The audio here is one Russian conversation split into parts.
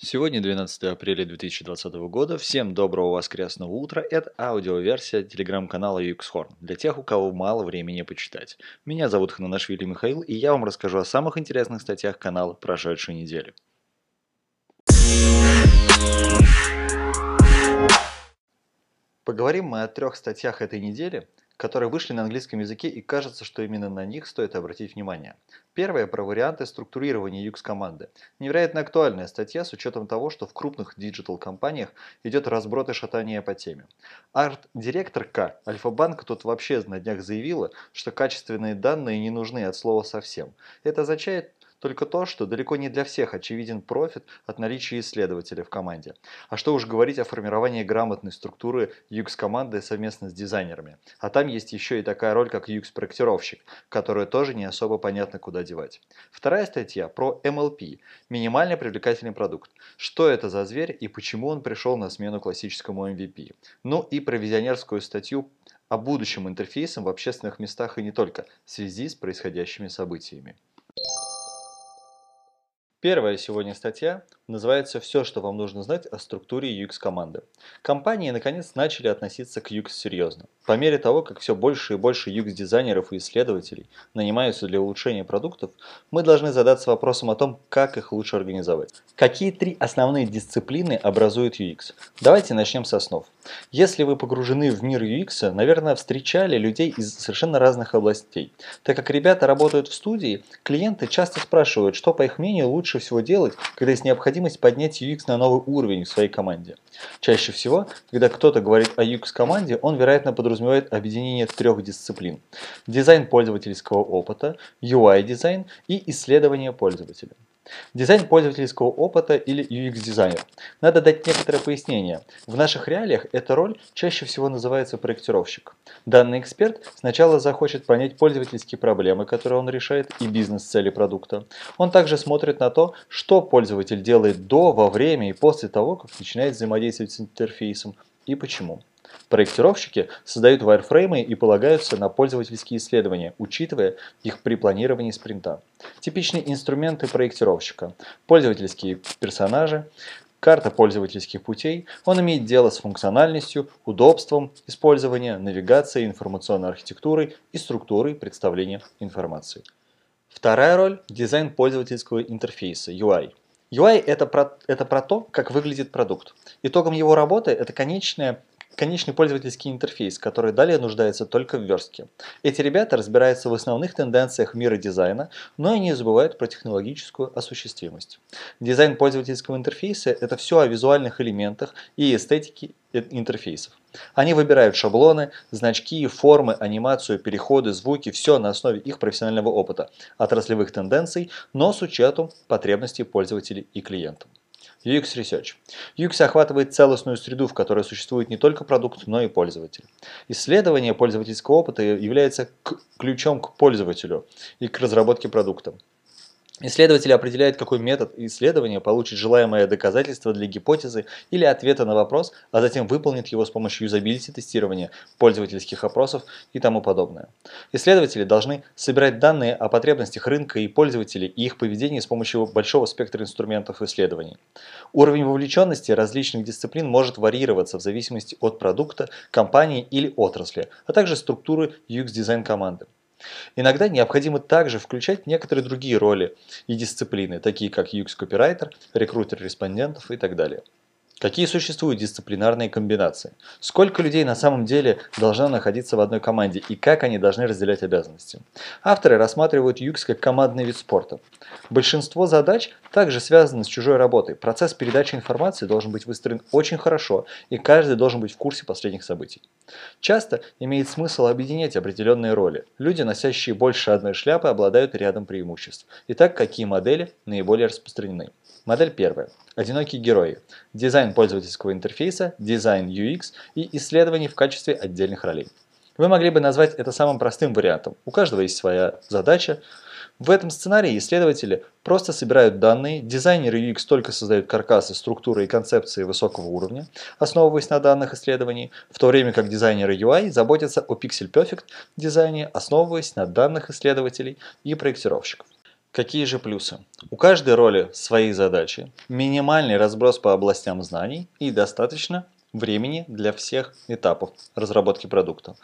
Сегодня 12 апреля 2020 года. Всем доброго воскресного утра. Это аудиоверсия телеграм-канала UXHorn для тех, у кого мало времени почитать. Меня зовут Хананашвили Михаил, и я вам расскажу о самых интересных статьях канала прошедшей недели. Поговорим мы о трех статьях этой недели, которые вышли на английском языке и кажется, что именно на них стоит обратить внимание. Первая про варианты структурирования UX-команды. Невероятно актуальная статья с учетом того, что в крупных диджитал-компаниях идет разброд и шатание по теме. Арт-директорка Альфа-банка тут вообще на днях заявила, что качественные данные не нужны от слова совсем. Это означает, только то, что далеко не для всех очевиден профит от наличия исследователя в команде. А что уж говорить о формировании грамотной структуры UX-команды совместно с дизайнерами. А там есть еще и такая роль, как UX-проектировщик, которую тоже не особо понятно куда девать. Вторая статья про MLP – минимально привлекательный продукт. Что это за зверь и почему он пришел на смену классическому MVP. Ну и про визионерскую статью о будущем интерфейсом в общественных местах и не только, в связи с происходящими событиями. Первая сегодня статья называется «Все, что вам нужно знать о структуре UX-команды». Компании наконец начали относиться к UX серьезно. По мере того, как все больше и больше UX-дизайнеров и исследователей нанимаются для улучшения продуктов, мы должны задаться вопросом о том, как их лучше организовать. Какие три основные дисциплины образуют UX? Давайте начнем с основ. Если вы погружены в мир UX, наверное, встречали людей из совершенно разных областей. Так как ребята работают в студии, клиенты часто спрашивают, что по их мнению лучше всего делать, когда есть необходимость поднять UX на новый уровень в своей команде. Чаще всего, когда кто-то говорит о UX-команде, он, вероятно, подразумевает объединение трех дисциплин. Дизайн пользовательского опыта, UI-дизайн и исследование пользователя. Дизайн пользовательского опыта или UX-дизайнер. Надо дать некоторое пояснение. В наших реалиях эта роль чаще всего называется проектировщик. Данный эксперт сначала захочет понять пользовательские проблемы, которые он решает, и бизнес-цели продукта. Он также смотрит на то, что пользователь делает до, во время и после того, как начинает взаимодействовать с интерфейсом, и почему. Проектировщики создают вайрфреймы и полагаются на пользовательские исследования, учитывая их при планировании спринта. Типичные инструменты проектировщика – пользовательские персонажи, карта пользовательских путей, он имеет дело с функциональностью, удобством использования, навигацией, информационной архитектурой и структурой представления информации. Вторая роль – дизайн пользовательского интерфейса, UI. UI это про, это про то, как выглядит продукт. Итогом его работы это конечная конечный пользовательский интерфейс, который далее нуждается только в верстке. Эти ребята разбираются в основных тенденциях мира дизайна, но и не забывают про технологическую осуществимость. Дизайн пользовательского интерфейса – это все о визуальных элементах и эстетике интерфейсов. Они выбирают шаблоны, значки, формы, анимацию, переходы, звуки, все на основе их профессионального опыта, отраслевых тенденций, но с учетом потребностей пользователей и клиентов. UX Research. UX охватывает целостную среду, в которой существует не только продукт, но и пользователь. Исследование пользовательского опыта является ключом к пользователю и к разработке продукта. Исследователь определяет, какой метод исследования получит желаемое доказательство для гипотезы или ответа на вопрос, а затем выполнит его с помощью юзабилити тестирования, пользовательских опросов и тому подобное. Исследователи должны собирать данные о потребностях рынка и пользователей и их поведении с помощью большого спектра инструментов исследований. Уровень вовлеченности различных дисциплин может варьироваться в зависимости от продукта, компании или отрасли, а также структуры UX-дизайн команды. Иногда необходимо также включать некоторые другие роли и дисциплины, такие как UX-копирайтер, рекрутер респондентов и так далее. Какие существуют дисциплинарные комбинации? Сколько людей на самом деле должно находиться в одной команде и как они должны разделять обязанности? Авторы рассматривают UX как командный вид спорта. Большинство задач также связаны с чужой работой. Процесс передачи информации должен быть выстроен очень хорошо и каждый должен быть в курсе последних событий. Часто имеет смысл объединять определенные роли. Люди, носящие больше одной шляпы, обладают рядом преимуществ. Итак, какие модели наиболее распространены? Модель первая. Одинокие герои. Дизайн пользовательского интерфейса, дизайн UX и исследования в качестве отдельных ролей. Вы могли бы назвать это самым простым вариантом. У каждого есть своя задача. В этом сценарии исследователи просто собирают данные, дизайнеры UX только создают каркасы, структуры и концепции высокого уровня, основываясь на данных исследований, в то время как дизайнеры UI заботятся о Perfect дизайне, основываясь на данных исследователей и проектировщиков. Какие же плюсы? У каждой роли свои задачи, минимальный разброс по областям знаний и достаточно времени для всех этапов разработки продукта.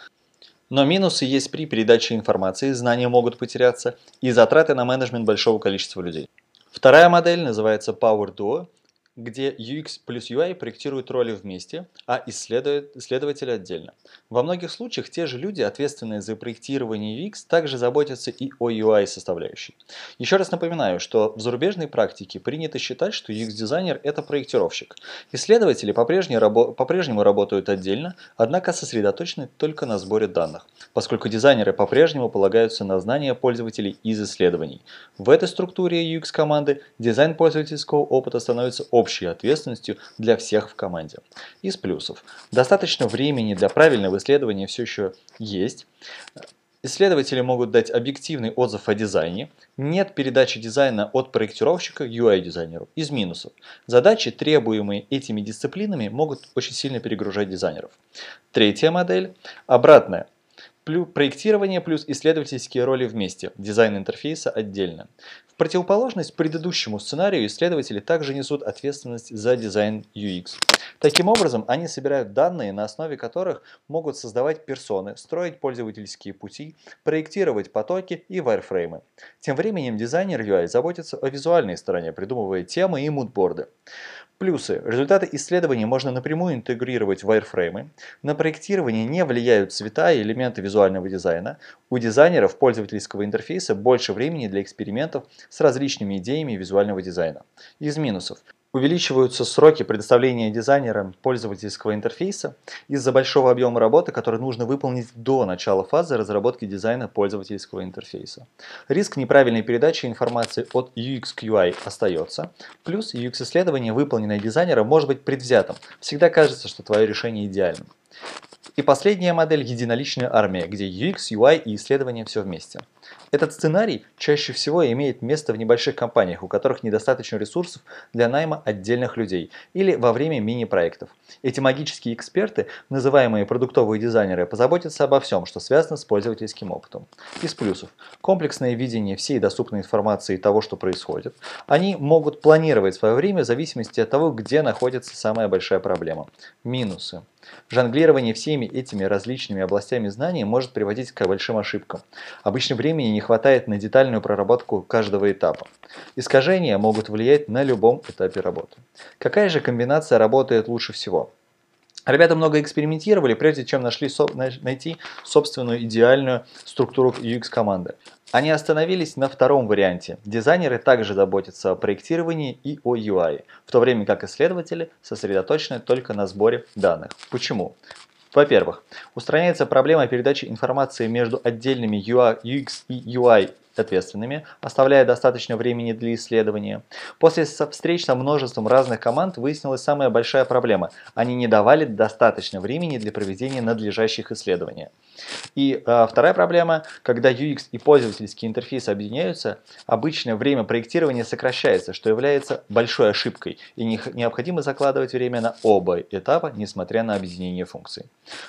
Но минусы есть при передаче информации, знания могут потеряться и затраты на менеджмент большого количества людей. Вторая модель называется Power Duo где UX плюс UI проектируют роли вместе, а исследователи отдельно. Во многих случаях те же люди, ответственные за проектирование UX, также заботятся и о UI составляющей. Еще раз напоминаю, что в зарубежной практике принято считать, что UX-дизайнер – это проектировщик. Исследователи по-прежнему, по-прежнему работают отдельно, однако сосредоточены только на сборе данных, поскольку дизайнеры по-прежнему полагаются на знания пользователей из исследований. В этой структуре UX-команды дизайн пользовательского опыта становится общим общей ответственностью для всех в команде. Из плюсов. Достаточно времени для правильного исследования все еще есть. Исследователи могут дать объективный отзыв о дизайне. Нет передачи дизайна от проектировщика UI-дизайнеру. Из минусов. Задачи, требуемые этими дисциплинами, могут очень сильно перегружать дизайнеров. Третья модель. Обратная. Проектирование плюс исследовательские роли вместе, дизайн интерфейса отдельно. В противоположность предыдущему сценарию исследователи также несут ответственность за дизайн UX. Таким образом, они собирают данные, на основе которых могут создавать персоны, строить пользовательские пути, проектировать потоки и вайрфреймы. Тем временем дизайнер UI заботится о визуальной стороне, придумывая темы и мудборды. Плюсы. Результаты исследований можно напрямую интегрировать в wireframe. На проектирование не влияют цвета и элементы визуального дизайна. У дизайнеров пользовательского интерфейса больше времени для экспериментов с различными идеями визуального дизайна. Из минусов. Увеличиваются сроки предоставления дизайнерам пользовательского интерфейса из-за большого объема работы, который нужно выполнить до начала фазы разработки дизайна пользовательского интерфейса. Риск неправильной передачи информации от UX к UI остается, плюс UX-исследование, выполненное дизайнером, может быть предвзятым. Всегда кажется, что твое решение идеальным. И последняя модель – единоличная армия, где UX, UI и исследования все вместе. Этот сценарий чаще всего имеет место в небольших компаниях, у которых недостаточно ресурсов для найма отдельных людей или во время мини-проектов. Эти магические эксперты, называемые продуктовые дизайнеры, позаботятся обо всем, что связано с пользовательским опытом. Из плюсов. Комплексное видение всей доступной информации и того, что происходит. Они могут планировать свое время в зависимости от того, где находится самая большая проблема. Минусы. Жонглирование всеми этими различными областями знаний может приводить к большим ошибкам. Обычно времени не хватает на детальную проработку каждого этапа. Искажения могут влиять на любом этапе работы. Какая же комбинация работает лучше всего? Ребята много экспериментировали, прежде чем нашли найти собственную идеальную структуру UX команды. Они остановились на втором варианте. Дизайнеры также заботятся о проектировании и о UI, в то время как исследователи сосредоточены только на сборе данных. Почему? Во-первых, устраняется проблема передачи информации между отдельными UX и UI ответственными, оставляя достаточно времени для исследования. После встреч со множеством разных команд выяснилась самая большая проблема. Они не давали достаточно времени для проведения надлежащих исследований. И э, вторая проблема, когда UX и пользовательский интерфейс объединяются, обычно время проектирования сокращается, что является большой ошибкой, и не, необходимо закладывать время на оба этапа, несмотря на объединение функций.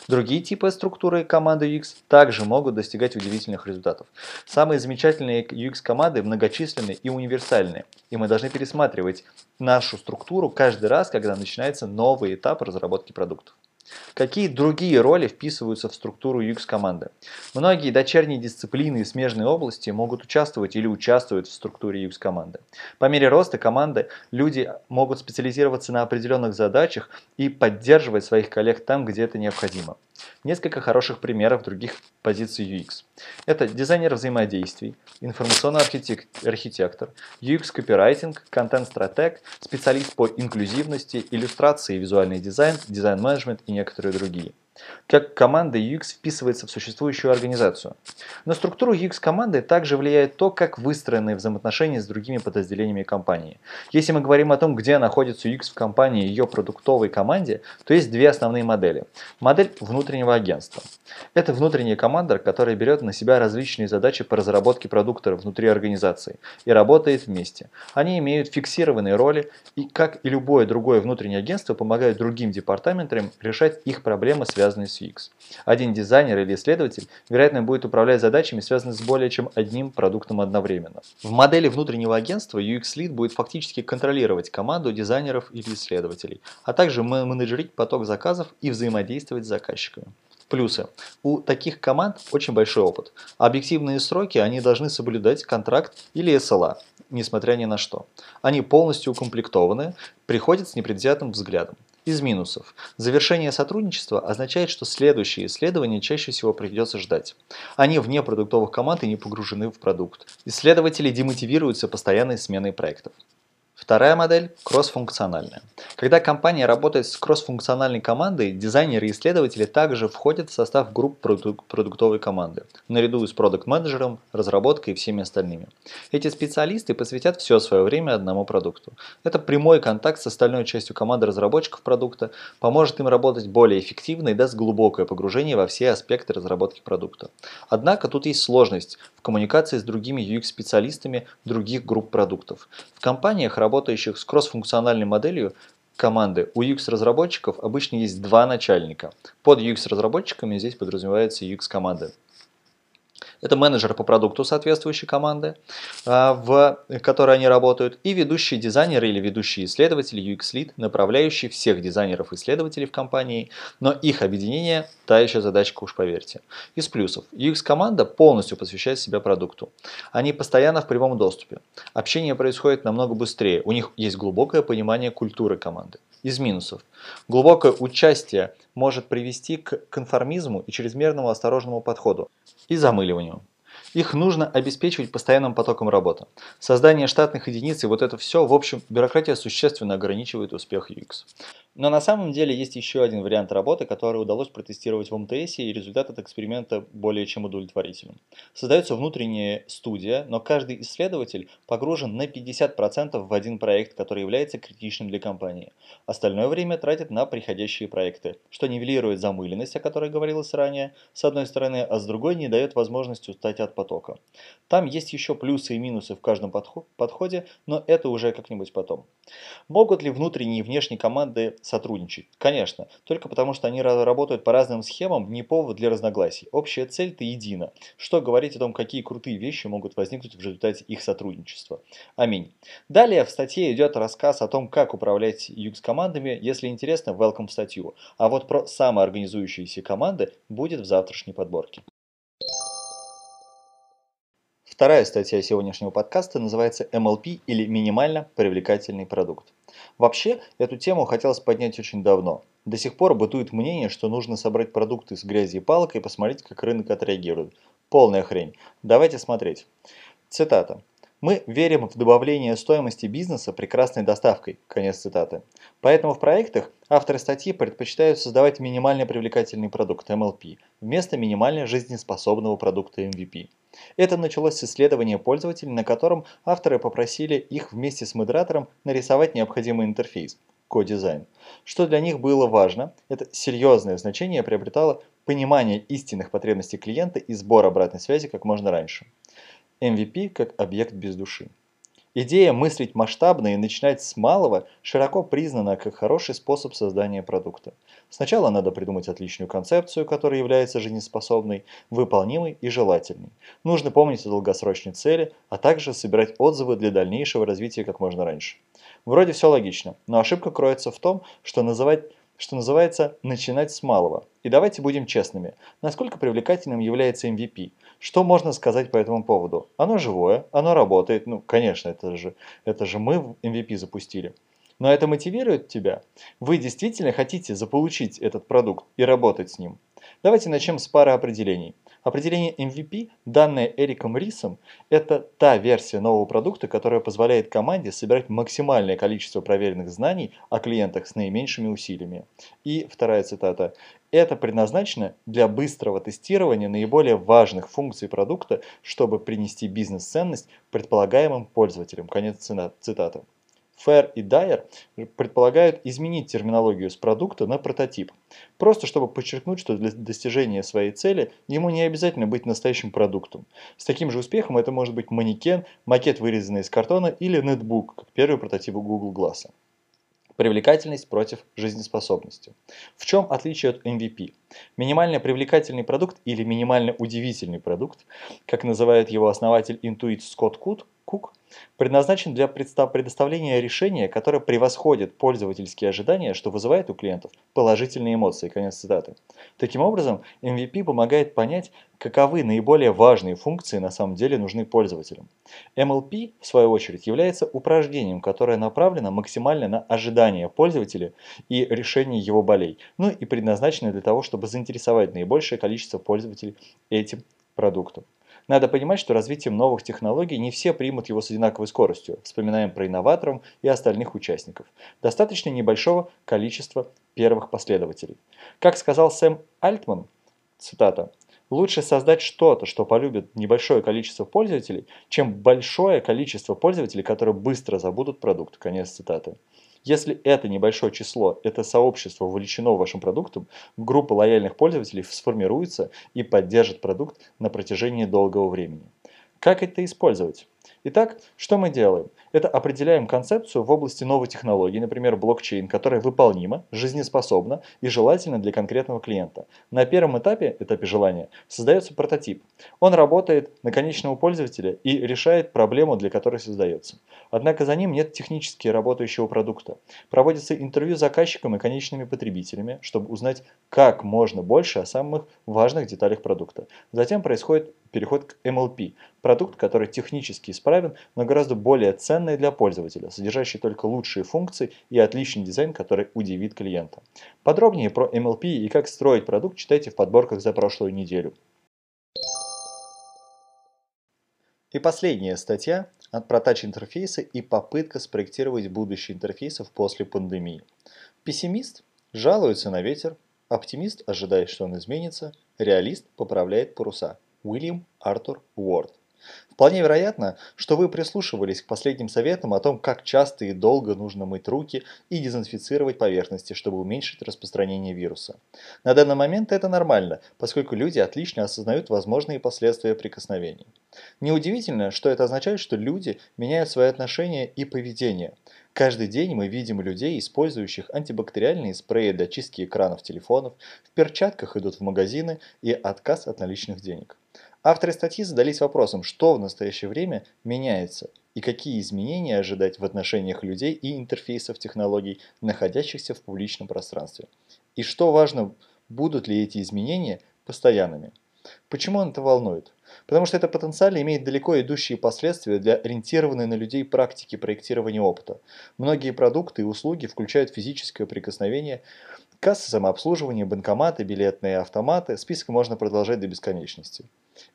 Другие типы структуры команды UX также могут достигать удивительных результатов. Самые замечательные UX-команды многочисленные и универсальные, и мы должны пересматривать нашу структуру каждый раз, когда начинается новый этап разработки продуктов. Какие другие роли вписываются в структуру UX-команды? Многие дочерние дисциплины и смежные области могут участвовать или участвуют в структуре UX-команды. По мере роста команды люди могут специализироваться на определенных задачах и поддерживать своих коллег там, где это необходимо. Несколько хороших примеров других позиций UX. Это дизайнер взаимодействий, информационный архитектор, UX-копирайтинг, контент-стратег, специалист по инклюзивности, иллюстрации, визуальный дизайн, дизайн-менеджмент и некоторые другие как команда UX вписывается в существующую организацию. На структуру UX команды также влияет то, как выстроены взаимоотношения с другими подразделениями компании. Если мы говорим о том, где находится UX в компании и ее продуктовой команде, то есть две основные модели. Модель внутреннего агентства. Это внутренняя команда, которая берет на себя различные задачи по разработке продукта внутри организации и работает вместе. Они имеют фиксированные роли и, как и любое другое внутреннее агентство, помогают другим департаментам решать их проблемы, связанные связанные с UX. Один дизайнер или исследователь, вероятно, будет управлять задачами, связанными с более чем одним продуктом одновременно. В модели внутреннего агентства UX-лид будет фактически контролировать команду дизайнеров или исследователей, а также менеджерить поток заказов и взаимодействовать с заказчиками. Плюсы. У таких команд очень большой опыт. Объективные сроки они должны соблюдать контракт или SLA, несмотря ни на что. Они полностью укомплектованы, приходят с непредвзятым взглядом. Из минусов. Завершение сотрудничества означает, что следующие исследования чаще всего придется ждать. Они вне продуктовых команд и не погружены в продукт. Исследователи демотивируются постоянной сменой проектов. Вторая модель – кроссфункциональная. Когда компания работает с кроссфункциональной командой, дизайнеры и исследователи также входят в состав групп продуктовой команды, наряду с продукт-менеджером, разработкой и всеми остальными. Эти специалисты посвятят все свое время одному продукту. Это прямой контакт с остальной частью команды разработчиков продукта, поможет им работать более эффективно и даст глубокое погружение во все аспекты разработки продукта. Однако тут есть сложность коммуникации с другими UX-специалистами других групп продуктов. В компаниях работающих с кроссфункциональной моделью команды у UX-разработчиков обычно есть два начальника. Под UX-разработчиками здесь подразумевается UX-команда. Это менеджер по продукту соответствующей команды, а, в которой они работают, и ведущий дизайнер или ведущий исследователь UX-лид, направляющий всех дизайнеров и исследователей в компании, но их объединение – та еще задачка, уж поверьте. Из плюсов. UX-команда полностью посвящает себя продукту. Они постоянно в прямом доступе. Общение происходит намного быстрее, у них есть глубокое понимание культуры команды. Из минусов. Глубокое участие может привести к конформизму и чрезмерному осторожному подходу и замыливанию. Их нужно обеспечивать постоянным потоком работы. Создание штатных единиц и вот это все, в общем, бюрократия существенно ограничивает успех UX. Но на самом деле есть еще один вариант работы, который удалось протестировать в МТС, и результат от эксперимента более чем удовлетворителен. Создается внутренняя студия, но каждый исследователь погружен на 50% в один проект, который является критичным для компании. Остальное время тратит на приходящие проекты, что нивелирует замыленность, о которой говорилось ранее, с одной стороны, а с другой не дает возможности устать от потока. Там есть еще плюсы и минусы в каждом подходе, но это уже как-нибудь потом. Могут ли внутренние и внешние команды сотрудничать? Конечно, только потому что они работают по разным схемам, не повод для разногласий. Общая цель-то едина. Что говорить о том, какие крутые вещи могут возникнуть в результате их сотрудничества. Аминь. Далее в статье идет рассказ о том, как управлять UX-командами. Если интересно, welcome в статью. А вот про самоорганизующиеся команды будет в завтрашней подборке. Вторая статья сегодняшнего подкаста называется MLP или минимально привлекательный продукт. Вообще, эту тему хотелось поднять очень давно. До сих пор бытует мнение, что нужно собрать продукты с грязи и палок и посмотреть, как рынок отреагирует. Полная хрень. Давайте смотреть. Цитата. Мы верим в добавление стоимости бизнеса прекрасной доставкой. Конец цитаты. Поэтому в проектах авторы статьи предпочитают создавать минимально привлекательный продукт MLP вместо минимально жизнеспособного продукта MVP. Это началось с исследования пользователей, на котором авторы попросили их вместе с модератором нарисовать необходимый интерфейс – кодизайн. Что для них было важно, это серьезное значение приобретало понимание истинных потребностей клиента и сбор обратной связи как можно раньше. MVP как объект без души. Идея мыслить масштабно и начинать с малого широко признана как хороший способ создания продукта. Сначала надо придумать отличную концепцию, которая является жизнеспособной, выполнимой и желательной. Нужно помнить о долгосрочной цели, а также собирать отзывы для дальнейшего развития как можно раньше. Вроде все логично, но ошибка кроется в том, что называть что называется, начинать с малого. И давайте будем честными. Насколько привлекательным является MVP? Что можно сказать по этому поводу? Оно живое, оно работает. Ну, конечно, это же, это же мы MVP запустили. Но это мотивирует тебя? Вы действительно хотите заполучить этот продукт и работать с ним? Давайте начнем с пары определений. Определение MVP, данное Эриком Рисом, это та версия нового продукта, которая позволяет команде собирать максимальное количество проверенных знаний о клиентах с наименьшими усилиями. И вторая цитата. Это предназначено для быстрого тестирования наиболее важных функций продукта, чтобы принести бизнес-ценность предполагаемым пользователям. Конец цитаты. Fair и Dyer предполагают изменить терминологию с продукта на прототип. Просто чтобы подчеркнуть, что для достижения своей цели ему не обязательно быть настоящим продуктом. С таким же успехом это может быть манекен, макет, вырезанный из картона или нетбук, как первый прототип Google Glass. Привлекательность против жизнеспособности. В чем отличие от MVP? Минимально привлекательный продукт или минимально удивительный продукт, как называет его основатель Intuit Скотт Кут, Кук, предназначен для предоставления решения, которое превосходит пользовательские ожидания, что вызывает у клиентов положительные эмоции. Конец цитаты. Таким образом, MVP помогает понять, каковы наиболее важные функции на самом деле нужны пользователям. MLP, в свою очередь, является упражнением, которое направлено максимально на ожидания пользователя и решение его болей, ну и предназначено для того, чтобы заинтересовать наибольшее количество пользователей этим продуктом. Надо понимать, что развитием новых технологий не все примут его с одинаковой скоростью. Вспоминаем про инноваторов и остальных участников. Достаточно небольшого количества первых последователей. Как сказал Сэм Альтман, цитата, Лучше создать что-то, что полюбит небольшое количество пользователей, чем большое количество пользователей, которые быстро забудут продукт. Конец цитаты. Если это небольшое число, это сообщество вовлечено вашим продуктом, группа лояльных пользователей сформируется и поддержит продукт на протяжении долгого времени. Как это использовать? Итак, что мы делаем? Это определяем концепцию в области новой технологии, например, блокчейн, которая выполнима, жизнеспособна и желательна для конкретного клиента. На первом этапе, этапе желания, создается прототип. Он работает на конечного пользователя и решает проблему, для которой создается. Однако за ним нет технически работающего продукта. Проводится интервью с заказчиком и конечными потребителями, чтобы узнать как можно больше о самых важных деталях продукта. Затем происходит переход к MLP, продукт, который технически исправен, но гораздо более ценный для пользователя, содержащий только лучшие функции и отличный дизайн, который удивит клиента. Подробнее про MLP и как строить продукт читайте в подборках за прошлую неделю. И последняя статья про тач-интерфейсы и попытка спроектировать будущее интерфейсов после пандемии. Пессимист жалуется на ветер, оптимист ожидает, что он изменится, реалист поправляет паруса. Уильям Артур Уорд. Вполне вероятно, что вы прислушивались к последним советам о том, как часто и долго нужно мыть руки и дезинфицировать поверхности, чтобы уменьшить распространение вируса. На данный момент это нормально, поскольку люди отлично осознают возможные последствия прикосновений. Неудивительно, что это означает, что люди меняют свои отношения и поведение. Каждый день мы видим людей, использующих антибактериальные спреи для чистки экранов телефонов, в перчатках идут в магазины и отказ от наличных денег. Авторы статьи задались вопросом, что в настоящее время меняется и какие изменения ожидать в отношениях людей и интерфейсов технологий, находящихся в публичном пространстве. И что важно, будут ли эти изменения постоянными. Почему он это волнует? Потому что это потенциально имеет далеко идущие последствия для ориентированной на людей практики проектирования опыта. Многие продукты и услуги включают физическое прикосновение, кассы самообслуживания, банкоматы, билетные автоматы, список можно продолжать до бесконечности.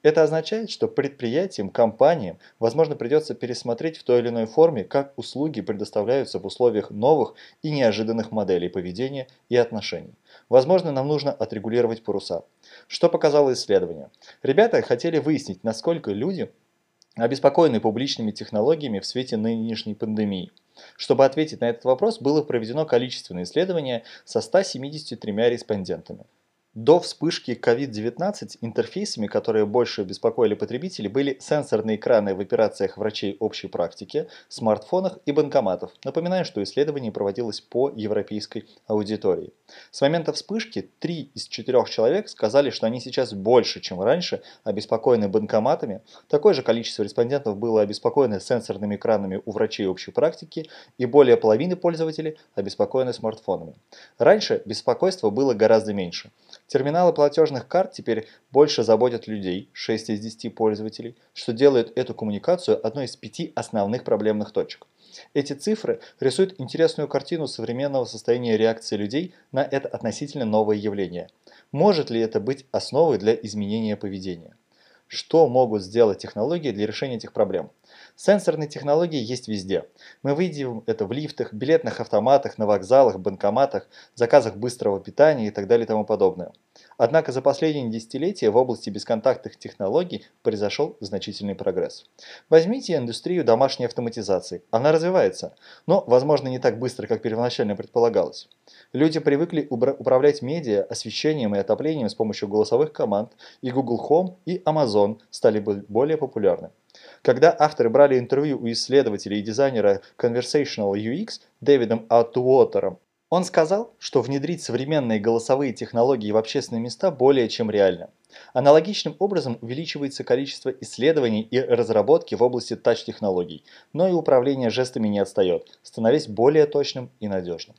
Это означает, что предприятиям, компаниям, возможно, придется пересмотреть в той или иной форме, как услуги предоставляются в условиях новых и неожиданных моделей поведения и отношений. Возможно, нам нужно отрегулировать паруса. Что показало исследование? Ребята хотели выяснить, насколько люди обеспокоены публичными технологиями в свете нынешней пандемии. Чтобы ответить на этот вопрос, было проведено количественное исследование со 173 респондентами. До вспышки COVID-19 интерфейсами, которые больше беспокоили потребителей, были сенсорные экраны в операциях врачей общей практики, смартфонах и банкоматов. Напоминаю, что исследование проводилось по европейской аудитории. С момента вспышки 3 из 4 человек сказали, что они сейчас больше, чем раньше, обеспокоены банкоматами. Такое же количество респондентов было обеспокоено сенсорными экранами у врачей общей практики и более половины пользователей обеспокоены смартфонами. Раньше беспокойства было гораздо меньше. Терминалы платежных карт теперь больше заботят людей, 6 из 10 пользователей, что делает эту коммуникацию одной из пяти основных проблемных точек. Эти цифры рисуют интересную картину современного состояния реакции людей на это относительно новое явление. Может ли это быть основой для изменения поведения? Что могут сделать технологии для решения этих проблем? Сенсорные технологии есть везде. Мы видим это в лифтах, билетных автоматах, на вокзалах, банкоматах, заказах быстрого питания и так далее и тому подобное. Однако за последние десятилетия в области бесконтактных технологий произошел значительный прогресс. Возьмите индустрию домашней автоматизации. Она развивается, но, возможно, не так быстро, как первоначально предполагалось. Люди привыкли управлять медиа, освещением и отоплением с помощью голосовых команд, и Google Home и Amazon стали более популярны. Когда авторы брали интервью у исследователя и дизайнера Conversational UX Дэвидом Атуотером, он сказал, что внедрить современные голосовые технологии в общественные места более чем реально. Аналогичным образом увеличивается количество исследований и разработки в области тач-технологий, но и управление жестами не отстает, становясь более точным и надежным.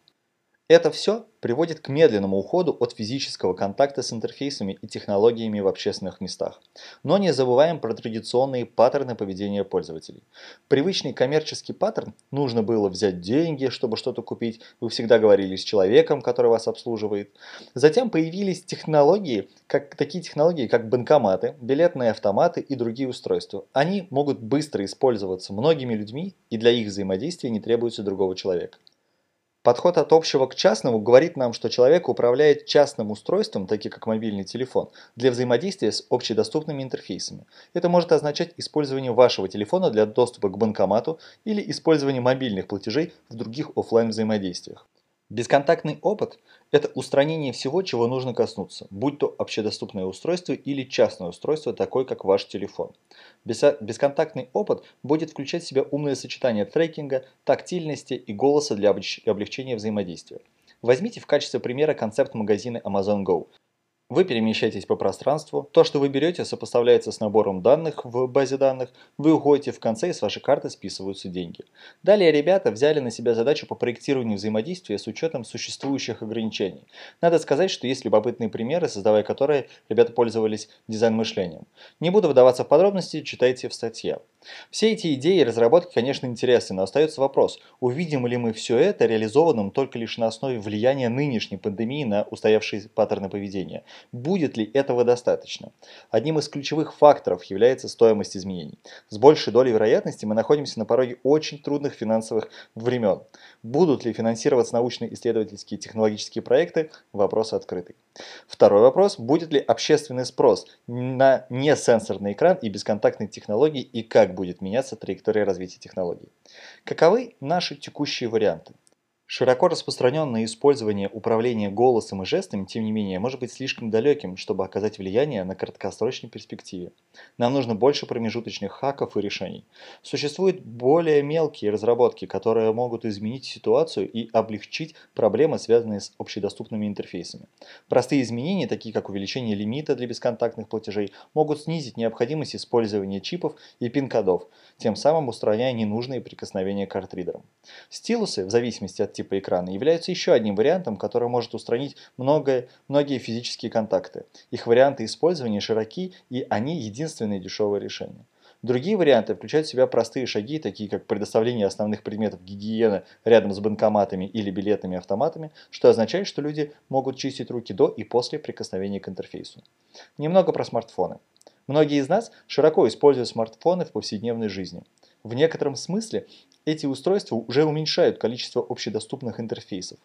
Это все приводит к медленному уходу от физического контакта с интерфейсами и технологиями в общественных местах. Но не забываем про традиционные паттерны поведения пользователей. Привычный коммерческий паттерн – нужно было взять деньги, чтобы что-то купить, вы всегда говорили с человеком, который вас обслуживает. Затем появились технологии, как, такие технологии, как банкоматы, билетные автоматы и другие устройства. Они могут быстро использоваться многими людьми и для их взаимодействия не требуется другого человека. Подход от общего к частному говорит нам, что человек управляет частным устройством, таким как мобильный телефон, для взаимодействия с общедоступными интерфейсами. Это может означать использование вашего телефона для доступа к банкомату или использование мобильных платежей в других офлайн взаимодействиях. Бесконтактный опыт – это устранение всего, чего нужно коснуться, будь то общедоступное устройство или частное устройство, такое как ваш телефон. Бесконтактный опыт будет включать в себя умное сочетание трекинга, тактильности и голоса для облегчения взаимодействия. Возьмите в качестве примера концепт магазина Amazon Go. Вы перемещаетесь по пространству, то, что вы берете, сопоставляется с набором данных в базе данных, вы уходите в конце и с вашей карты списываются деньги. Далее ребята взяли на себя задачу по проектированию взаимодействия с учетом существующих ограничений. Надо сказать, что есть любопытные примеры, создавая которые ребята пользовались дизайн-мышлением. Не буду вдаваться в подробности, читайте в статье. Все эти идеи и разработки, конечно, интересны, но остается вопрос, увидим ли мы все это реализованным только лишь на основе влияния нынешней пандемии на устоявшие паттерны поведения. Будет ли этого достаточно? Одним из ключевых факторов является стоимость изменений. С большей долей вероятности мы находимся на пороге очень трудных финансовых времен. Будут ли финансироваться научные исследовательские и технологические проекты? Вопрос открытый. Второй вопрос, будет ли общественный спрос на несенсорный экран и бесконтактные технологии и как будет меняться траектория развития технологий. Каковы наши текущие варианты? Широко распространенное использование управления голосом и жестами, тем не менее, может быть слишком далеким, чтобы оказать влияние на краткосрочной перспективе. Нам нужно больше промежуточных хаков и решений. Существуют более мелкие разработки, которые могут изменить ситуацию и облегчить проблемы, связанные с общедоступными интерфейсами. Простые изменения, такие как увеличение лимита для бесконтактных платежей, могут снизить необходимость использования чипов и пин-кодов, тем самым устраняя ненужные прикосновения к картридерам. Стилусы, в зависимости от типа экрана, являются еще одним вариантом, который может устранить многое, многие физические контакты. Их варианты использования широки, и они единственное дешевое решение. Другие варианты включают в себя простые шаги, такие как предоставление основных предметов гигиены рядом с банкоматами или билетными автоматами, что означает, что люди могут чистить руки до и после прикосновения к интерфейсу. Немного про смартфоны. Многие из нас широко используют смартфоны в повседневной жизни. В некотором смысле эти устройства уже уменьшают количество общедоступных интерфейсов.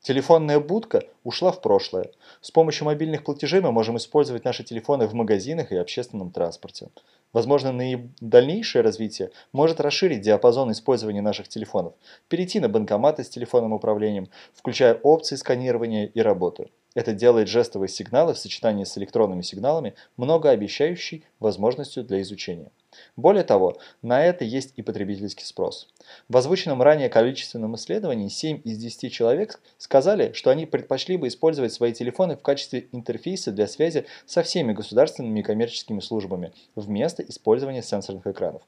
Телефонная будка ушла в прошлое. С помощью мобильных платежей мы можем использовать наши телефоны в магазинах и общественном транспорте. Возможно, дальнейшее развитие может расширить диапазон использования наших телефонов, перейти на банкоматы с телефонным управлением, включая опции сканирования и работы. Это делает жестовые сигналы в сочетании с электронными сигналами многообещающей возможностью для изучения. Более того, на это есть и потребительский спрос. В озвученном ранее количественном исследовании 7 из 10 человек сказали, что они предпочли бы использовать свои телефоны в качестве интерфейса для связи со всеми государственными и коммерческими службами, вместо использования сенсорных экранов.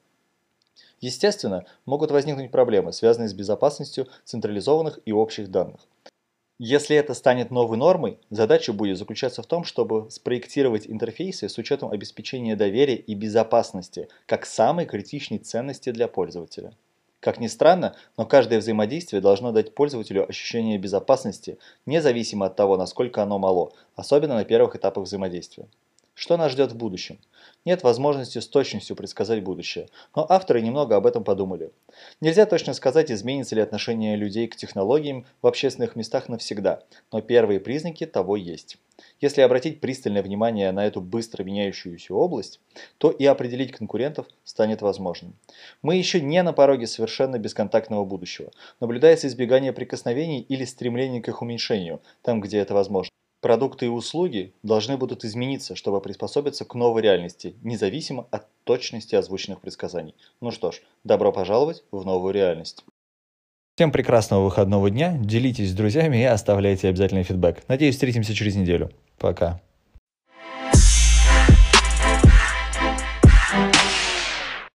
Естественно, могут возникнуть проблемы, связанные с безопасностью централизованных и общих данных. Если это станет новой нормой, задача будет заключаться в том, чтобы спроектировать интерфейсы с учетом обеспечения доверия и безопасности как самой критичной ценности для пользователя. Как ни странно, но каждое взаимодействие должно дать пользователю ощущение безопасности, независимо от того, насколько оно мало, особенно на первых этапах взаимодействия. Что нас ждет в будущем? Нет возможности с точностью предсказать будущее, но авторы немного об этом подумали. Нельзя точно сказать, изменится ли отношение людей к технологиям в общественных местах навсегда, но первые признаки того есть. Если обратить пристальное внимание на эту быстро меняющуюся область, то и определить конкурентов станет возможным. Мы еще не на пороге совершенно бесконтактного будущего. Наблюдается избегание прикосновений или стремление к их уменьшению, там где это возможно. Продукты и услуги должны будут измениться, чтобы приспособиться к новой реальности, независимо от точности озвученных предсказаний. Ну что ж, добро пожаловать в новую реальность. Всем прекрасного выходного дня, делитесь с друзьями и оставляйте обязательно фидбэк. Надеюсь, встретимся через неделю. Пока.